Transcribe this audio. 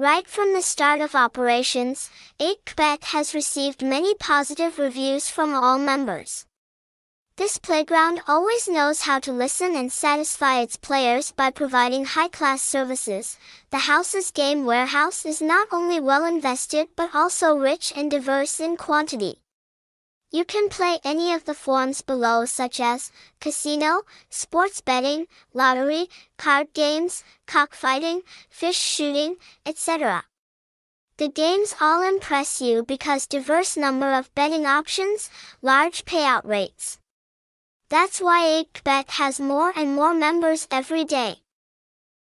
Right from the start of operations, 8kbet has received many positive reviews from all members. This playground always knows how to listen and satisfy its players by providing high-class services. The house's game warehouse is not only well invested but also rich and diverse in quantity. You can play any of the forms below such as casino, sports betting, lottery, card games, cockfighting, fish shooting, etc. The games all impress you because diverse number of betting options, large payout rates. That's why 8kbet has more and more members every day.